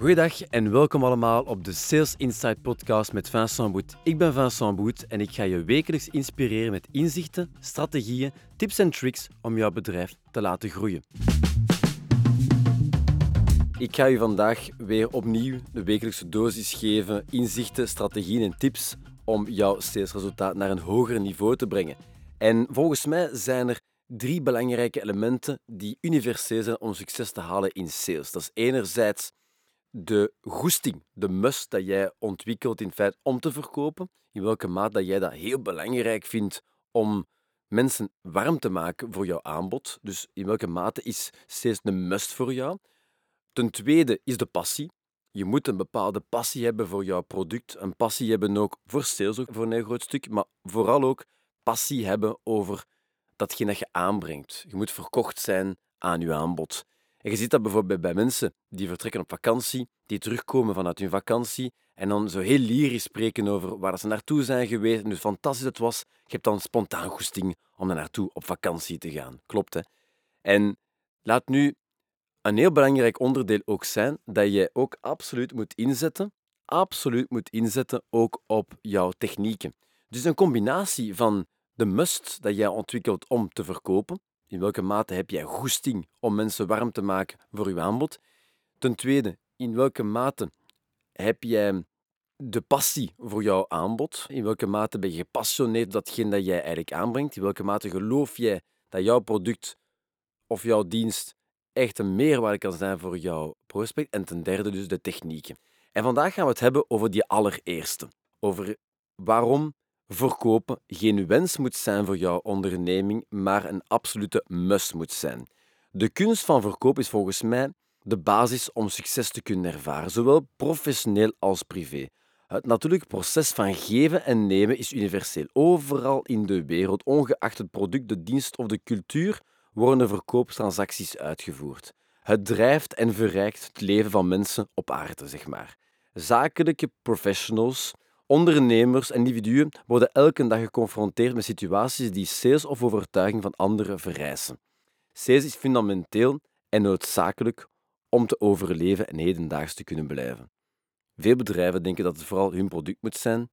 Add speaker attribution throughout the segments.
Speaker 1: Goedendag en welkom allemaal op de Sales Insight podcast met Vincent Boet. Ik ben Vincent Boet en ik ga je wekelijks inspireren met inzichten, strategieën, tips en tricks om jouw bedrijf te laten groeien. Ik ga je vandaag weer opnieuw de wekelijkse dosis geven, inzichten, strategieën en tips om jouw salesresultaat naar een hoger niveau te brengen. En volgens mij zijn er drie belangrijke elementen die universeel zijn om succes te halen in sales. Dat is enerzijds de goesting, de must dat jij ontwikkelt in feite om te verkopen, in welke mate dat jij dat heel belangrijk vindt om mensen warm te maken voor jouw aanbod. Dus in welke mate is sales een must voor jou. Ten tweede is de passie. Je moet een bepaalde passie hebben voor jouw product, een passie hebben ook voor sales, ook voor een groot stuk, maar vooral ook passie hebben over datgene dat je aanbrengt. Je moet verkocht zijn aan je aanbod. En je ziet dat bijvoorbeeld bij mensen die vertrekken op vakantie, die terugkomen vanuit hun vakantie en dan zo heel lyrisch spreken over waar ze naartoe zijn geweest en hoe fantastisch het was. Je hebt dan spontaan goesting om er naartoe op vakantie te gaan. Klopt, hè? En laat nu een heel belangrijk onderdeel ook zijn dat je ook absoluut moet inzetten, absoluut moet inzetten ook op jouw technieken. Dus een combinatie van de must dat jij ontwikkelt om te verkopen, in welke mate heb jij goesting om mensen warm te maken voor je aanbod? Ten tweede, in welke mate heb jij de passie voor jouw aanbod? In welke mate ben je gepassioneerd datgene dat jij eigenlijk aanbrengt? In welke mate geloof jij dat jouw product of jouw dienst echt een meerwaarde kan zijn voor jouw prospect? En ten derde dus de technieken. En vandaag gaan we het hebben over die allereerste. Over waarom verkopen geen wens moet zijn voor jouw onderneming, maar een absolute must moet zijn. De kunst van verkoop is volgens mij de basis om succes te kunnen ervaren, zowel professioneel als privé. Het natuurlijke proces van geven en nemen is universeel. Overal in de wereld, ongeacht het product, de dienst of de cultuur, worden verkoopstransacties uitgevoerd. Het drijft en verrijkt het leven van mensen op aarde, zeg maar. Zakelijke professionals Ondernemers en individuen worden elke dag geconfronteerd met situaties die sales of overtuiging van anderen vereisen. Sales is fundamenteel en noodzakelijk om te overleven en hedendaags te kunnen blijven. Veel bedrijven denken dat het vooral hun product moet zijn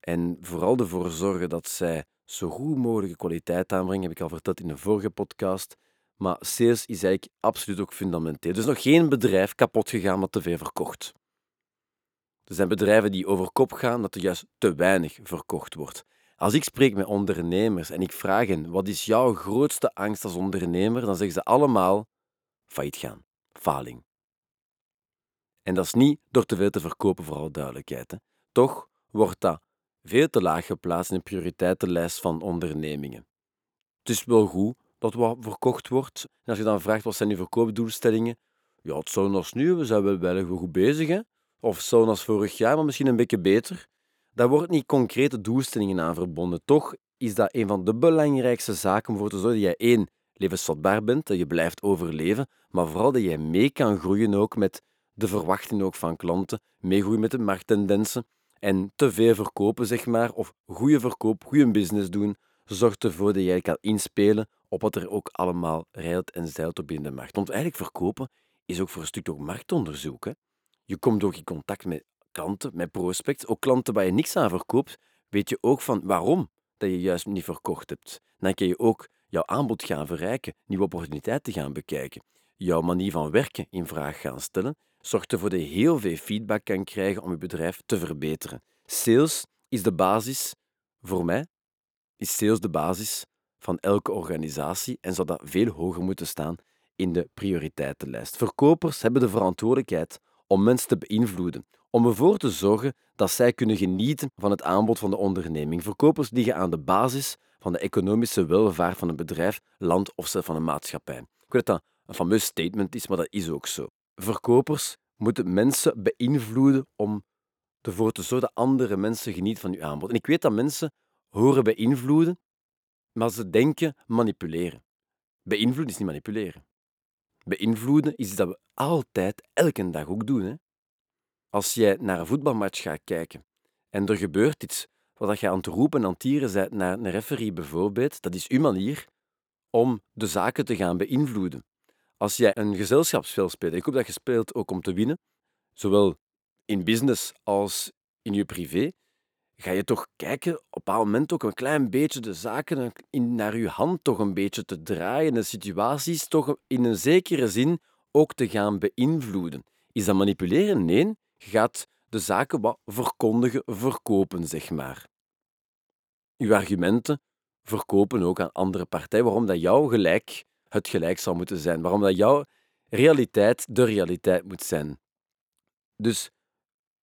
Speaker 1: en vooral ervoor zorgen dat zij zo goed mogelijke kwaliteit aanbrengen, heb ik al verteld in een vorige podcast. Maar sales is eigenlijk absoluut ook fundamenteel. Er is nog geen bedrijf kapot gegaan dat te veel verkocht. Er zijn bedrijven die over kop gaan dat er juist te weinig verkocht wordt. Als ik spreek met ondernemers en ik vraag hen wat is jouw grootste angst als ondernemer, dan zeggen ze allemaal failliet gaan, faling. En dat is niet door te veel te verkopen, voor alle duidelijkheid. Hè. Toch wordt dat veel te laag geplaatst in de prioriteitenlijst van ondernemingen. Het is wel goed dat wat verkocht wordt. En als je dan vraagt wat zijn je verkoopdoelstellingen, ja, het zou nog nu, we zijn wel, wel goed bezig. Hè? Of zoals vorig jaar, maar misschien een beetje beter. Daar wordt niet concrete doelstellingen aan verbonden. Toch is dat een van de belangrijkste zaken om ervoor te zorgen dat jij één, levensvatbaar bent, dat je blijft overleven, maar vooral dat jij mee kan groeien ook met de verwachtingen ook van klanten, meegroeien met de markttendensen en te veel verkopen, zeg maar, of goede verkoop, goede business doen, zorgt ervoor dat jij kan inspelen op wat er ook allemaal rijdt en zeilt op binnen de markt. Want eigenlijk verkopen is ook voor een stuk ook marktonderzoek. Je komt ook in contact met klanten, met prospects, ook klanten waar je niks aan verkoopt, weet je ook van waarom dat je juist niet verkocht hebt. Dan kan je ook jouw aanbod gaan verrijken, nieuwe opportuniteiten gaan bekijken, jouw manier van werken in vraag gaan stellen, zorgt ervoor dat je heel veel feedback kan krijgen om je bedrijf te verbeteren. Sales is de basis, voor mij, is sales de basis van elke organisatie en zou dat veel hoger moeten staan in de prioriteitenlijst. Verkopers hebben de verantwoordelijkheid om mensen te beïnvloeden, om ervoor te zorgen dat zij kunnen genieten van het aanbod van de onderneming. Verkopers liggen aan de basis van de economische welvaart van een bedrijf, land of van een maatschappij. Ik weet dat dat een fameus statement is, maar dat is ook zo. Verkopers moeten mensen beïnvloeden om ervoor te zorgen dat andere mensen genieten van uw aanbod. En ik weet dat mensen horen beïnvloeden, maar ze denken manipuleren. Beïnvloeden is niet manipuleren. Beïnvloeden is dat we altijd, elke dag ook doen. Hè? Als jij naar een voetbalmatch gaat kijken en er gebeurt iets wat je aan het roepen en aan tieren bent naar een referee bijvoorbeeld, dat is uw manier om de zaken te gaan beïnvloeden. Als jij een gezelschapsspel speelt, ik hoop dat je speelt ook om te winnen, zowel in business als in je privé, ga je toch kijken op een bepaald moment ook een klein beetje de zaken in, naar je hand toch een beetje te draaien, de situaties toch in een zekere zin ook te gaan beïnvloeden. Is dat manipuleren? Nee, je gaat de zaken wat verkondigen, verkopen, zeg maar. Je argumenten verkopen ook aan andere partijen, waarom dat jouw gelijk het gelijk zou moeten zijn, waarom dat jouw realiteit de realiteit moet zijn. Dus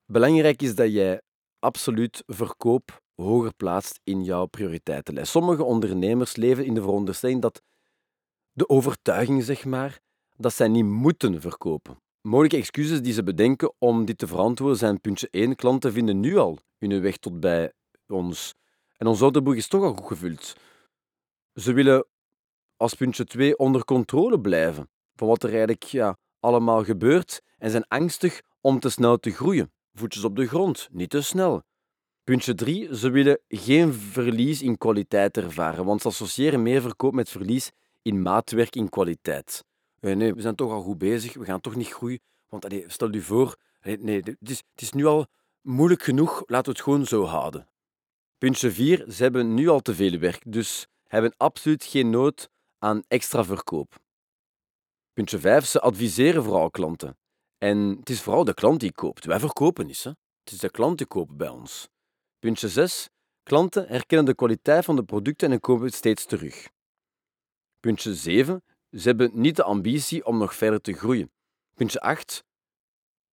Speaker 1: belangrijk is dat jij absoluut verkoop hoger plaatst in jouw prioriteitenlijst. Sommige ondernemers leven in de veronderstelling dat de overtuiging, zeg maar, dat zij niet moeten verkopen. Mogelijke excuses die ze bedenken om dit te verantwoorden zijn puntje 1. Klanten vinden nu al hun weg tot bij ons. En ons orderboek is toch al goed gevuld. Ze willen als puntje 2 onder controle blijven van wat er eigenlijk ja, allemaal gebeurt en zijn angstig om te snel te groeien. Voetjes op de grond, niet te snel. Puntje 3. Ze willen geen verlies in kwaliteit ervaren, want ze associëren meer verkoop met verlies in maatwerk in kwaliteit. Nee, nee, we zijn toch al goed bezig, we gaan toch niet groeien. Want stel je voor, nee, het, is, het is nu al moeilijk genoeg, laten we het gewoon zo houden. Puntje 4. Ze hebben nu al te veel werk, dus hebben absoluut geen nood aan extra verkoop. Puntje 5. Ze adviseren vooral klanten. En het is vooral de klant die koopt. Wij verkopen niet. Hè? Het is de klant die koopt bij ons. Puntje 6. Klanten herkennen de kwaliteit van de producten en kopen het steeds terug. Puntje 7. Ze hebben niet de ambitie om nog verder te groeien. Puntje 8.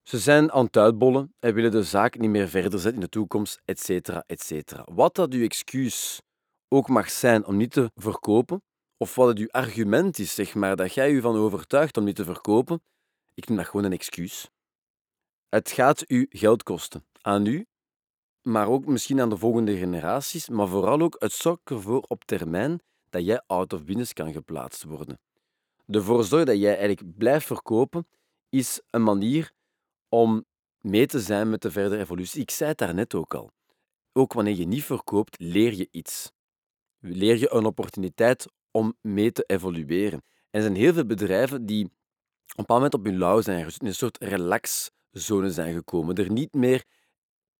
Speaker 1: Ze zijn aan het uitbollen en willen de zaak niet meer verder zetten in de toekomst, etc. etc. Wat dat uw excuus ook mag zijn om niet te verkopen, of wat het uw argument is, zeg maar, dat jij je van overtuigt om niet te verkopen, ik noem dat gewoon een excuus. Het gaat u geld kosten. Aan u, maar ook misschien aan de volgende generaties, maar vooral ook het zorgt ervoor op termijn dat jij out of business kan geplaatst worden. Ervoor zorgen dat jij eigenlijk blijft verkopen, is een manier om mee te zijn met de verdere evolutie. Ik zei het daarnet ook al. Ook wanneer je niet verkoopt, leer je iets. Leer je een opportuniteit om mee te evolueren. En er zijn heel veel bedrijven die een bepaald moment op hun lauw zijn in een soort relaxzone zijn gekomen, er niet meer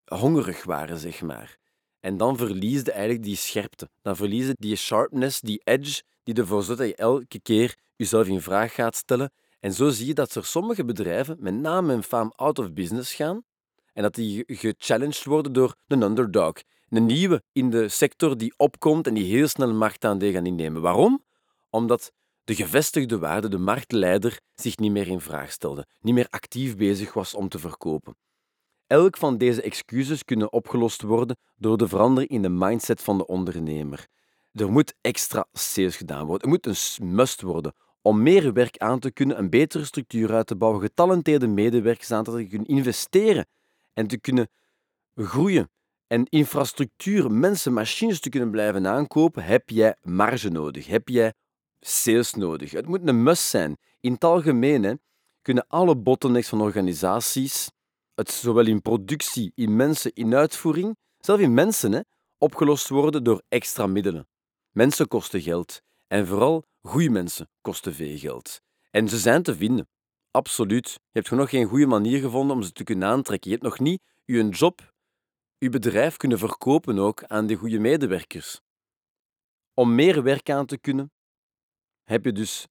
Speaker 1: hongerig waren, zeg maar. En dan verlies je eigenlijk die scherpte. Dan verlies je die sharpness, die edge, die ervoor zorgt dat je elke keer jezelf in vraag gaat stellen. En zo zie je dat er sommige bedrijven met naam en faam out of business gaan en dat die gechallenged worden door een underdog. Een nieuwe in de sector die opkomt en die heel snel marktaandeel gaat innemen. Waarom? Omdat de gevestigde waarde, de marktleider, zich niet meer in vraag stelde, niet meer actief bezig was om te verkopen. Elk van deze excuses kunnen opgelost worden door de verandering in de mindset van de ondernemer. Er moet extra sales gedaan worden. Het moet een must worden om meer werk aan te kunnen, een betere structuur uit te bouwen, getalenteerde medewerkers aan te kunnen investeren en te kunnen groeien en infrastructuur, mensen, machines te kunnen blijven aankopen, heb jij marge nodig, heb jij sales nodig. Het moet een must zijn. In het algemeen kunnen alle bottlenecks van organisaties, het zowel in productie, in mensen, in uitvoering, zelfs in mensen, opgelost worden door extra middelen. Mensen kosten geld en vooral goede mensen kosten veel geld. En ze zijn te vinden. Absoluut. Je hebt nog geen goede manier gevonden om ze te kunnen aantrekken. Je hebt nog niet je job, je bedrijf kunnen verkopen ook aan de goede medewerkers. Om meer werk aan te kunnen, heb je dus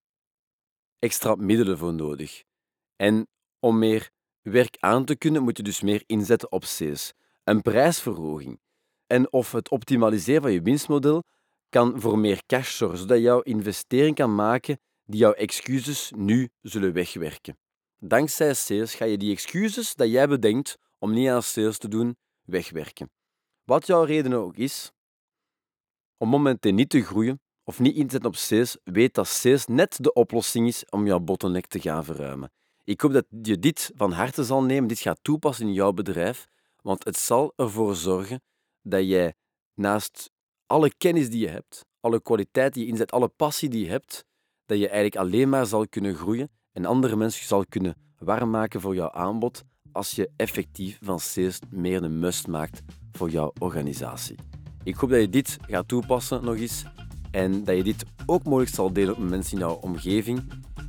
Speaker 1: extra middelen voor nodig. En om meer werk aan te kunnen, moet je dus meer inzetten op sales. Een prijsverhoging. En of het optimaliseren van je winstmodel kan voor meer cash zorgen, zodat jouw investering kan maken die jouw excuses nu zullen wegwerken. Dankzij sales ga je die excuses dat jij bedenkt om niet aan sales te doen, wegwerken. Wat jouw reden ook is, om momenteel niet te groeien of niet in te zetten op sales, weet dat sales net de oplossing is om jouw bottleneck te gaan verruimen. Ik hoop dat je dit van harte zal nemen, dit gaat toepassen in jouw bedrijf, want het zal ervoor zorgen dat jij naast alle kennis die je hebt, alle kwaliteit die je inzet, alle passie die je hebt, dat je eigenlijk alleen maar zal kunnen groeien en andere mensen zal kunnen warm maken voor jouw aanbod als je effectief van sales meer een must maakt voor jouw organisatie. Ik hoop dat je dit gaat toepassen nog eens en dat je dit ook mogelijk zal delen met mensen in jouw omgeving.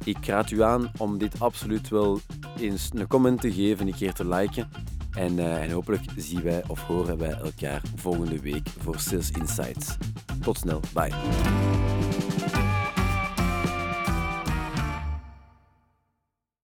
Speaker 1: Ik raad u aan om dit absoluut wel eens een comment te geven, een keer te liken. En, uh, en hopelijk zien wij of horen wij elkaar volgende week voor Sales Insights. Tot snel, bye.